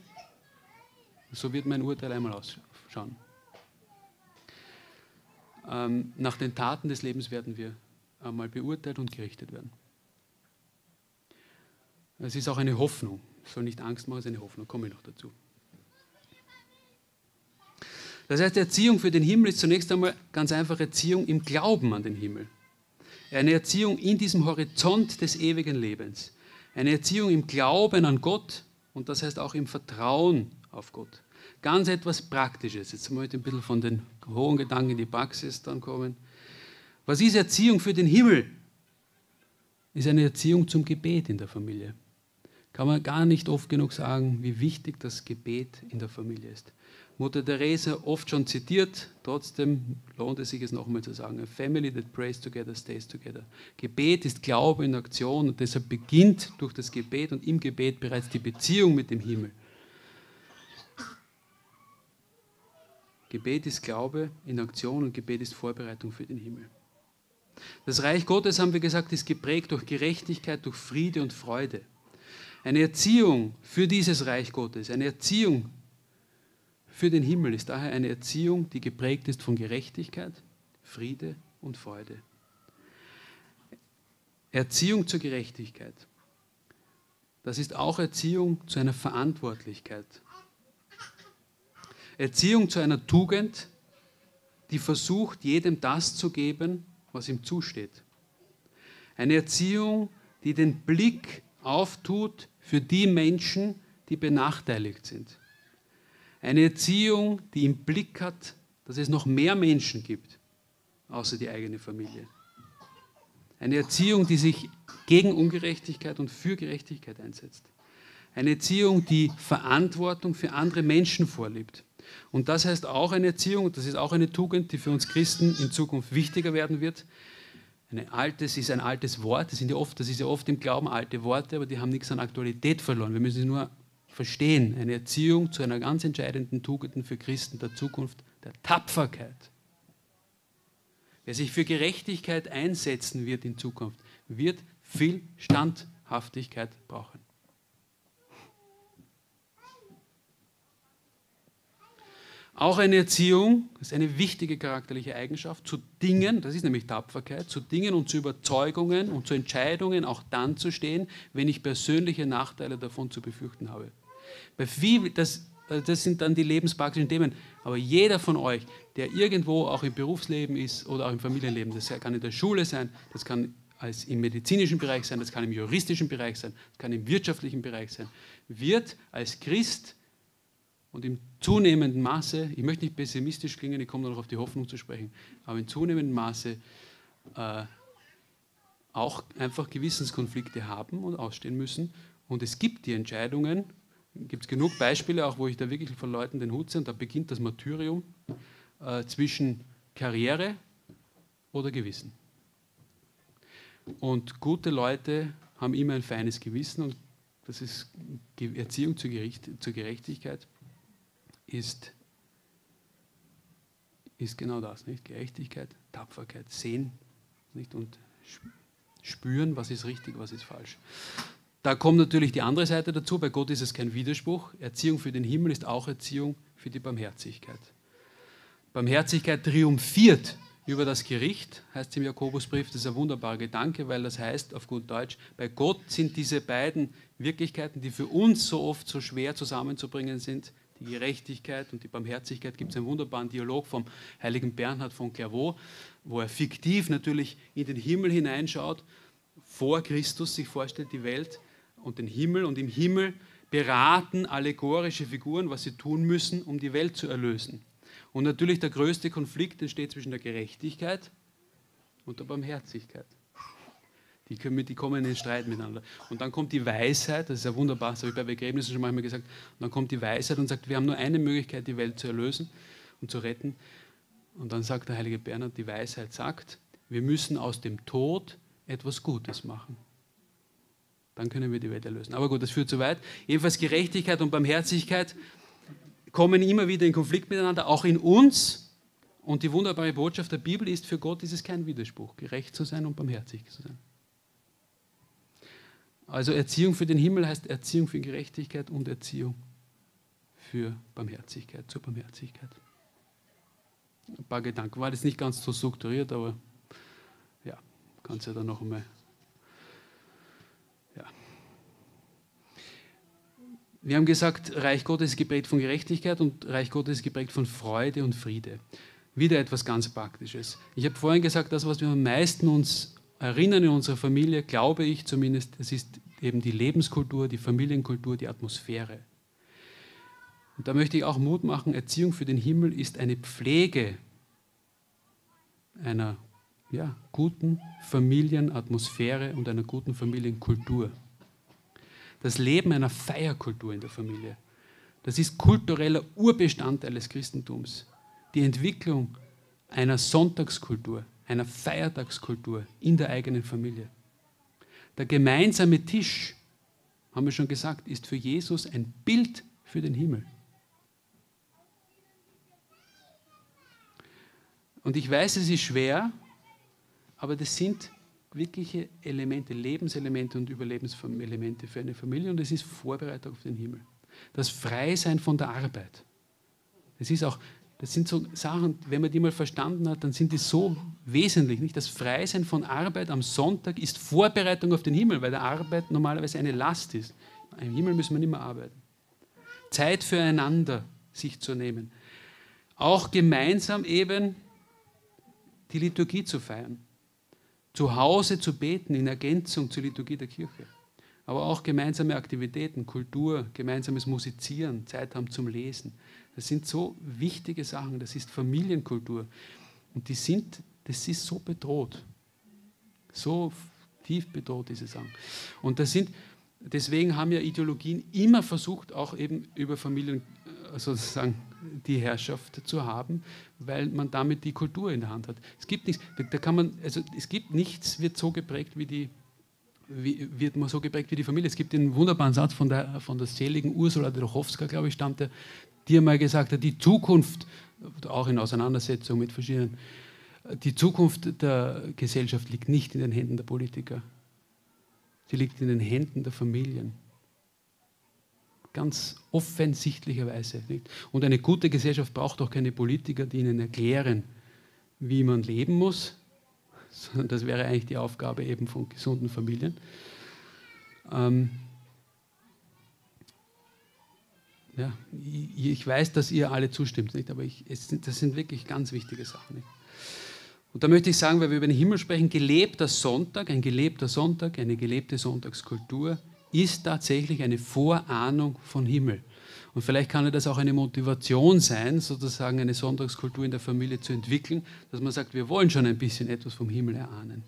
[SPEAKER 1] so wird mein Urteil einmal ausschauen. Ähm, nach den Taten des Lebens werden wir einmal beurteilt und gerichtet werden. Es ist auch eine Hoffnung. Es soll nicht Angst machen, es ist eine Hoffnung. Komme ich noch dazu. Das heißt, Erziehung für den Himmel ist zunächst einmal ganz einfach Erziehung im Glauben an den Himmel. Eine Erziehung in diesem Horizont des ewigen Lebens. Eine Erziehung im Glauben an Gott und das heißt auch im Vertrauen auf Gott. Ganz etwas Praktisches. Jetzt möchte ich ein bisschen von den hohen Gedanken in die Praxis dann kommen. Was ist Erziehung für den Himmel? Ist eine Erziehung zum Gebet in der Familie. Kann man gar nicht oft genug sagen, wie wichtig das Gebet in der Familie ist. Mutter Teresa oft schon zitiert, trotzdem lohnt es sich es nochmal zu sagen. A family that prays together stays together. Gebet ist Glaube in Aktion und deshalb beginnt durch das Gebet und im Gebet bereits die Beziehung mit dem Himmel. Gebet ist Glaube in Aktion und Gebet ist Vorbereitung für den Himmel. Das Reich Gottes, haben wir gesagt, ist geprägt durch Gerechtigkeit, durch Friede und Freude. Eine Erziehung für dieses Reich Gottes, eine Erziehung für den Himmel ist daher eine Erziehung, die geprägt ist von Gerechtigkeit, Friede und Freude. Erziehung zur Gerechtigkeit. Das ist auch Erziehung zu einer Verantwortlichkeit. Erziehung zu einer Tugend, die versucht, jedem das zu geben, was ihm zusteht. Eine Erziehung, die den Blick auftut für die Menschen, die benachteiligt sind. Eine Erziehung, die im Blick hat, dass es noch mehr Menschen gibt, außer die eigene Familie. Eine Erziehung, die sich gegen Ungerechtigkeit und für Gerechtigkeit einsetzt. Eine Erziehung, die Verantwortung für andere Menschen vorlebt. Und das heißt auch eine Erziehung, das ist auch eine Tugend, die für uns Christen in Zukunft wichtiger werden wird. Ein altes ist ein altes Wort, das, sind ja oft, das ist ja oft im Glauben alte Worte, aber die haben nichts an Aktualität verloren. Wir müssen sie nur verstehen. Eine Erziehung zu einer ganz entscheidenden Tugend für Christen der Zukunft, der Tapferkeit. Wer sich für Gerechtigkeit einsetzen wird in Zukunft, wird viel Standhaftigkeit brauchen. Auch eine Erziehung, ist eine wichtige charakterliche Eigenschaft, zu Dingen, das ist nämlich Tapferkeit, zu Dingen und zu Überzeugungen und zu Entscheidungen auch dann zu stehen, wenn ich persönliche Nachteile davon zu befürchten habe. Bei viel, das, das sind dann die lebenspraktischen Themen, aber jeder von euch, der irgendwo auch im Berufsleben ist oder auch im Familienleben, das kann in der Schule sein, das kann als im medizinischen Bereich sein, das kann im juristischen Bereich sein, das kann im wirtschaftlichen Bereich sein, wird als Christ und im zunehmenden Maße, ich möchte nicht pessimistisch klingen, ich komme noch auf die Hoffnung zu sprechen, aber in zunehmendem Maße äh, auch einfach Gewissenskonflikte haben und ausstehen müssen. Und es gibt die Entscheidungen, gibt es genug Beispiele, auch wo ich da wirklich von Leuten den Hut ziehe, und da beginnt das Martyrium äh, zwischen Karriere oder Gewissen. Und gute Leute haben immer ein feines Gewissen und das ist Erziehung zur, Gerechtigkeit ist, ist genau das, nicht? Gerechtigkeit, Tapferkeit, sehen nicht? und spüren, was ist richtig, was ist falsch. Da kommt natürlich die andere Seite dazu. Bei Gott ist es kein Widerspruch. Erziehung für den Himmel ist auch Erziehung für die Barmherzigkeit. Barmherzigkeit triumphiert über das Gericht, heißt es im Jakobusbrief. Das ist ein wunderbarer Gedanke, weil das heißt auf gut Deutsch, bei Gott sind diese beiden Wirklichkeiten, die für uns so oft so schwer zusammenzubringen sind, die Gerechtigkeit und die Barmherzigkeit, gibt es einen wunderbaren Dialog vom heiligen Bernhard von Clairvaux, wo er fiktiv natürlich in den Himmel hineinschaut, vor Christus sich vorstellt, die Welt und den Himmel und im Himmel beraten allegorische Figuren, was sie tun müssen, um die Welt zu erlösen. Und natürlich der größte Konflikt entsteht zwischen der Gerechtigkeit und der Barmherzigkeit. Die, können, die kommen in den Streit miteinander. Und dann kommt die Weisheit, das ist ja wunderbar, das habe ich bei Begräbnissen schon manchmal gesagt, und dann kommt die Weisheit und sagt, wir haben nur eine Möglichkeit, die Welt zu erlösen und zu retten. Und dann sagt der heilige Bernhard, die Weisheit sagt, wir müssen aus dem Tod etwas Gutes machen. Dann können wir die Welt erlösen. Aber gut, das führt zu weit. Jedenfalls Gerechtigkeit und Barmherzigkeit kommen immer wieder in Konflikt miteinander, auch in uns. Und die wunderbare Botschaft der Bibel ist, für Gott ist es kein Widerspruch, gerecht zu sein und barmherzig zu sein. Also Erziehung für den Himmel heißt Erziehung für Gerechtigkeit und Erziehung für Barmherzigkeit, zur Barmherzigkeit. Ein paar Gedanken. War das nicht ganz so strukturiert, aber ja, kannst ja dann noch einmal. Ja. Wir haben gesagt, Reich Gottes ist geprägt von Gerechtigkeit und Reich Gottes ist geprägt von Freude und Friede. Wieder etwas ganz Praktisches. Ich habe vorhin gesagt, das, was wir am meisten uns erinnern in unserer Familie, glaube ich zumindest, das ist eben die Lebenskultur, die Familienkultur, die Atmosphäre. Und da möchte ich auch Mut machen, Erziehung für den Himmel ist eine Pflege einer ja, guten Familienatmosphäre und einer guten Familienkultur. Das Leben einer Feierkultur in der Familie. Das ist kultureller Urbestandteil des Christentums. Die Entwicklung einer Sonntagskultur, einer Feiertagskultur in der eigenen Familie. Der gemeinsame Tisch, haben wir schon gesagt, ist für Jesus ein Bild für den Himmel. Und ich weiß, es ist schwer, aber das sind wirkliche Elemente, Lebenselemente und Überlebenselemente für eine Familie und es ist Vorbereitung auf den Himmel. Das Freisein von der Arbeit. Das ist auch, das sind so Sachen, wenn man die mal verstanden hat, dann sind die so wesentlich. Nicht? Das Freisein von Arbeit am Sonntag ist Vorbereitung auf den Himmel, weil der Arbeit normalerweise eine Last ist. Im Himmel müssen wir nicht mehr arbeiten. Zeit füreinander sich zu nehmen. Auch gemeinsam eben die Liturgie zu feiern. Zu Hause zu beten in Ergänzung zur Liturgie der Kirche. Aber auch gemeinsame Aktivitäten, Kultur, gemeinsames Musizieren, Zeit haben zum Lesen. Das sind so wichtige Sachen. Das ist Familienkultur. Und die sind, das ist so bedroht. So tief bedroht, diese Sachen. Und das sind, deswegen haben ja Ideologien immer versucht, auch eben über Familien äh, sozusagen die Herrschaft zu haben, weil man damit die Kultur in der Hand hat. Es gibt nichts, da kann man, also es gibt nichts, wird so geprägt wie die, wie, wird man so geprägt wie die Familie. Es gibt einen wunderbaren Satz von der, von der seligen Ursula Drochowska, glaube ich, stammte, die einmal gesagt hat, die Zukunft, auch in Auseinandersetzung mit verschiedenen, die Zukunft der Gesellschaft liegt nicht in den Händen der Politiker. Sie liegt in den Händen der Familien ganz offensichtlicherweise. Nicht? Und eine gute Gesellschaft braucht auch keine Politiker, die ihnen erklären, wie man leben muss, sondern das wäre eigentlich die Aufgabe eben von gesunden Familien. Ähm ja, ich weiß, dass ihr alle zustimmt, nicht? aber ich, es, das sind wirklich ganz wichtige Sachen. Nicht? Und da möchte ich sagen, weil wir über den Himmel sprechen, gelebter Sonntag, ein gelebter Sonntag, eine gelebte Sonntagskultur ist tatsächlich eine Vorahnung von Himmel. Und vielleicht kann das auch eine Motivation sein, sozusagen eine Sonntagskultur in der Familie zu entwickeln, dass man sagt, wir wollen schon ein bisschen etwas vom Himmel erahnen.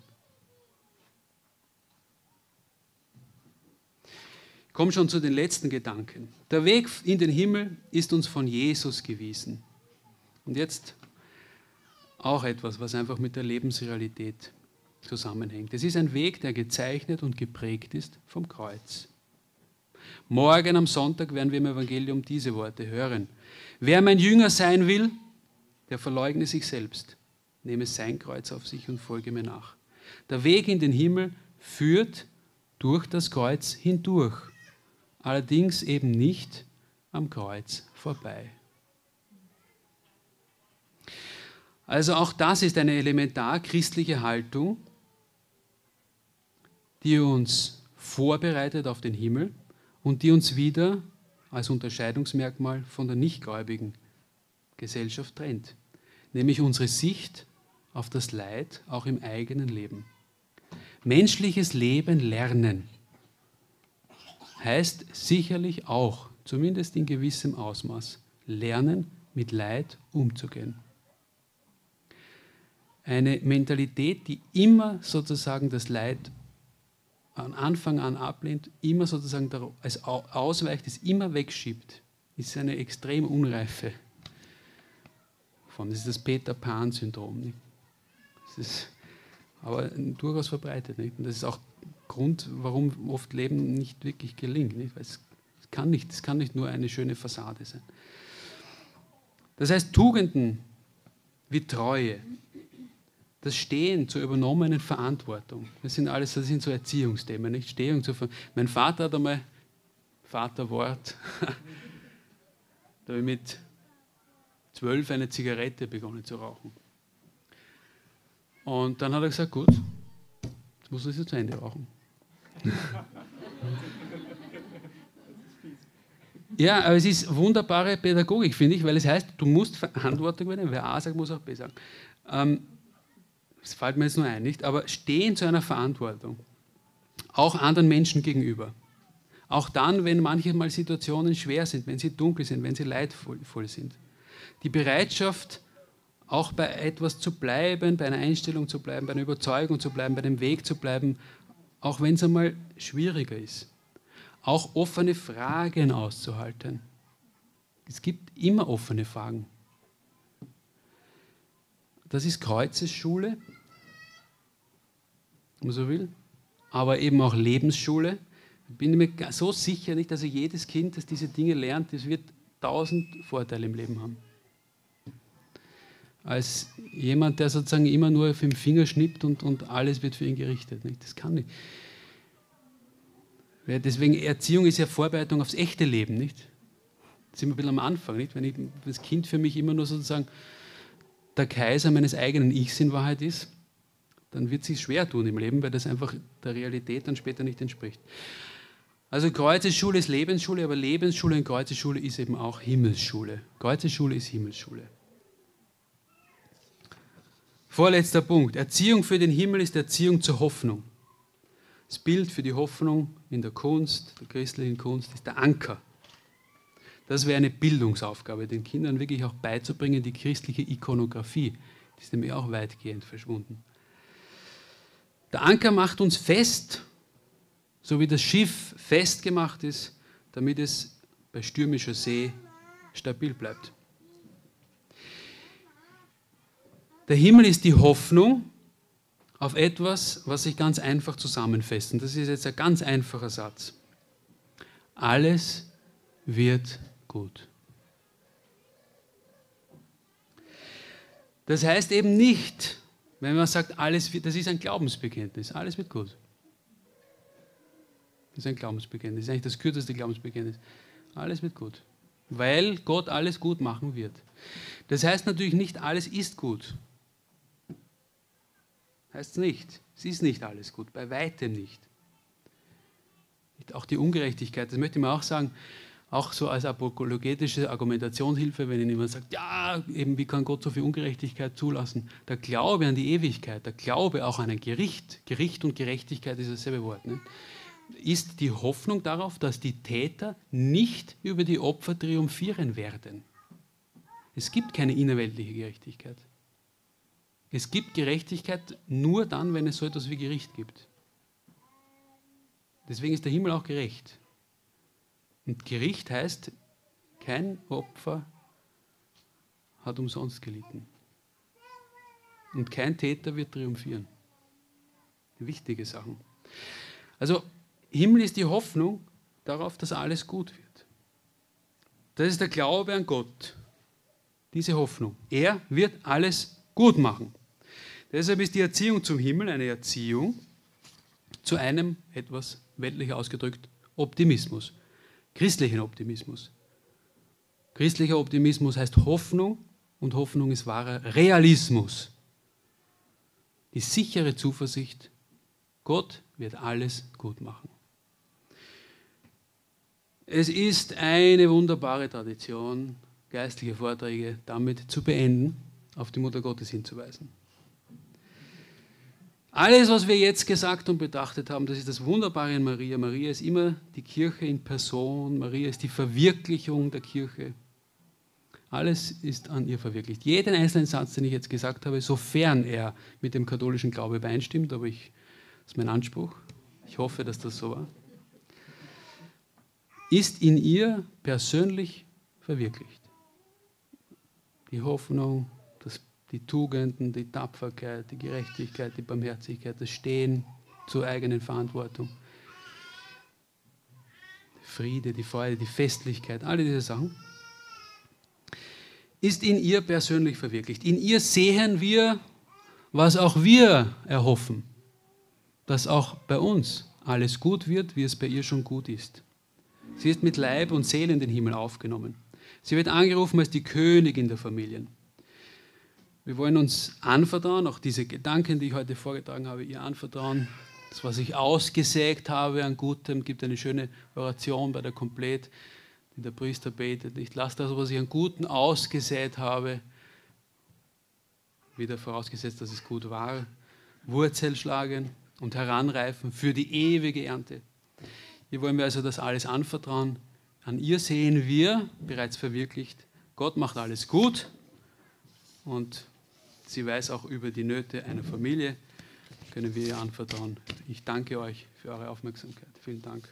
[SPEAKER 1] Komme schon zu den letzten Gedanken. Der Weg in den Himmel ist uns von Jesus gewiesen. Und jetzt auch etwas, was einfach mit der Lebensrealität zusammenhängt. Es ist ein Weg, der gezeichnet und geprägt ist vom Kreuz. Morgen am Sonntag werden wir im Evangelium diese Worte hören. Wer mein Jünger sein will, der verleugne sich selbst, nehme sein Kreuz auf sich und folge mir nach. Der Weg in den Himmel führt durch das Kreuz hindurch, allerdings eben nicht am Kreuz vorbei. Also auch das ist eine elementar christliche Haltung, die uns vorbereitet auf den Himmel und die uns wieder als Unterscheidungsmerkmal von der nichtgläubigen Gesellschaft trennt, nämlich unsere Sicht auf das Leid auch im eigenen Leben. Menschliches Leben lernen heißt sicherlich auch, zumindest in gewissem Ausmaß, lernen, mit Leid umzugehen. Eine Mentalität, die immer sozusagen das Leid an Anfang an ablehnt, immer sozusagen als ausweicht, es immer wegschiebt, ist eine extrem unreife Form. Das ist das Peter Pan-Syndrom. Das ist aber durchaus verbreitet. Nicht? Und das ist auch Grund, warum oft Leben nicht wirklich gelingt. Nicht? Es, kann nicht, es kann nicht nur eine schöne Fassade sein. Das heißt, Tugenden wie Treue, das Stehen zur übernommenen Verantwortung. Das sind alles, das sind so Erziehungsthemen, nicht? Stehung zur Mein Vater hat einmal, Vaterwort, da habe ich mit zwölf eine Zigarette begonnen zu rauchen. Und dann hat er gesagt, gut, jetzt muss ich sie zu Ende rauchen. Ja, aber es ist wunderbare Pädagogik, finde ich, weil es heißt, du musst Verantwortung übernehmen. Wer A sagt, muss auch B sagen. Ähm, das fällt mir jetzt nur ein, nicht? Aber stehen zu einer Verantwortung, auch anderen Menschen gegenüber. Auch dann, wenn manchmal Situationen schwer sind, wenn sie dunkel sind, wenn sie leidvoll sind. Die Bereitschaft, auch bei etwas zu bleiben, bei einer Einstellung zu bleiben, bei einer Überzeugung zu bleiben, bei dem Weg zu bleiben, auch wenn es einmal schwieriger ist. Auch offene Fragen auszuhalten. Es gibt immer offene Fragen. Das ist Kreuzesschule, wenn man so will, aber eben auch Lebensschule. Ich bin mir so sicher nicht, dass jedes Kind, das diese Dinge lernt, das wird tausend Vorteile im Leben haben. Als jemand, der sozusagen immer nur auf dem Finger schnippt und, und alles wird für ihn gerichtet. Nicht? Das kann nicht. Deswegen Erziehung ist ja Vorbereitung aufs echte Leben, nicht? Das sind wir ein bisschen am Anfang, nicht? Wenn ich, das Kind für mich immer nur sozusagen der Kaiser meines eigenen Ichs in Wahrheit ist, dann wird es sich schwer tun im Leben, weil das einfach der Realität dann später nicht entspricht. Also Kreuzesschule ist Lebensschule, aber Lebensschule und Kreuzesschule ist eben auch Himmelsschule. Kreuzesschule ist Himmelsschule. Vorletzter Punkt. Erziehung für den Himmel ist Erziehung zur Hoffnung. Das Bild für die Hoffnung in der Kunst, der christlichen Kunst, ist der Anker. Das wäre eine Bildungsaufgabe, den Kindern wirklich auch beizubringen, die christliche Ikonografie. Die ist nämlich auch weitgehend verschwunden. Der Anker macht uns fest, so wie das Schiff festgemacht ist, damit es bei stürmischer See stabil bleibt. Der Himmel ist die Hoffnung auf etwas, was sich ganz einfach zusammenfasst. Und das ist jetzt ein ganz einfacher Satz. Alles wird gut. Das heißt eben nicht, wenn man sagt, alles wird, das ist ein Glaubensbekenntnis, alles wird gut. Das ist ein Glaubensbekenntnis, das ist eigentlich das kürzeste Glaubensbekenntnis. Alles wird gut, weil Gott alles gut machen wird. Das heißt natürlich nicht, alles ist gut. Heißt es nicht. Es ist nicht alles gut, bei weitem nicht. Auch die Ungerechtigkeit, das möchte ich mal auch sagen, auch so als apologetische Argumentationshilfe, wenn jemand sagt, ja, eben wie kann Gott so viel Ungerechtigkeit zulassen? Der Glaube an die Ewigkeit, der Glaube auch an ein Gericht, Gericht und Gerechtigkeit ist dasselbe Wort, ne? ist die Hoffnung darauf, dass die Täter nicht über die Opfer triumphieren werden. Es gibt keine innerweltliche Gerechtigkeit. Es gibt Gerechtigkeit nur dann, wenn es so etwas wie Gericht gibt. Deswegen ist der Himmel auch gerecht. Und Gericht heißt, kein Opfer hat umsonst gelitten. Und kein Täter wird triumphieren. Wichtige Sachen. Also Himmel ist die Hoffnung darauf, dass alles gut wird. Das ist der Glaube an Gott. Diese Hoffnung. Er wird alles gut machen. Deshalb ist die Erziehung zum Himmel eine Erziehung zu einem, etwas weltlich ausgedrückt, Optimismus christlichen Optimismus. Christlicher Optimismus heißt Hoffnung und Hoffnung ist wahrer Realismus. Die sichere Zuversicht, Gott wird alles gut machen. Es ist eine wunderbare Tradition, geistliche Vorträge damit zu beenden, auf die Mutter Gottes hinzuweisen. Alles, was wir jetzt gesagt und betrachtet haben, das ist das Wunderbare in Maria. Maria ist immer die Kirche in Person. Maria ist die Verwirklichung der Kirche. Alles ist an ihr verwirklicht. Jeden einzelnen Satz, den ich jetzt gesagt habe, sofern er mit dem katholischen Glaube übereinstimmt, aber ich, das ist mein Anspruch. Ich hoffe, dass das so war. Ist in ihr persönlich verwirklicht. Die Hoffnung, die Tugenden, die Tapferkeit, die Gerechtigkeit, die Barmherzigkeit, das Stehen zur eigenen Verantwortung. Friede, die Freude, die Festlichkeit, alle diese Sachen, ist in ihr persönlich verwirklicht. In ihr sehen wir, was auch wir erhoffen, dass auch bei uns alles gut wird, wie es bei ihr schon gut ist. Sie ist mit Leib und Seele in den Himmel aufgenommen. Sie wird angerufen als die Königin der Familien. Wir wollen uns anvertrauen, auch diese Gedanken, die ich heute vorgetragen habe, ihr anvertrauen. Das, was ich ausgesägt habe an Gutem, gibt eine schöne Oration bei der Komplett. die der Priester betet. Nicht lasst das, was ich an Guten ausgesät habe, wieder vorausgesetzt, dass es gut war, Wurzel schlagen und heranreifen für die ewige Ernte. Hier wollen wir also das alles anvertrauen. An ihr sehen wir bereits verwirklicht. Gott macht alles gut und sie weiß auch über die Nöte einer Familie, können wir ihr anvertrauen. Ich danke euch für eure Aufmerksamkeit. Vielen Dank.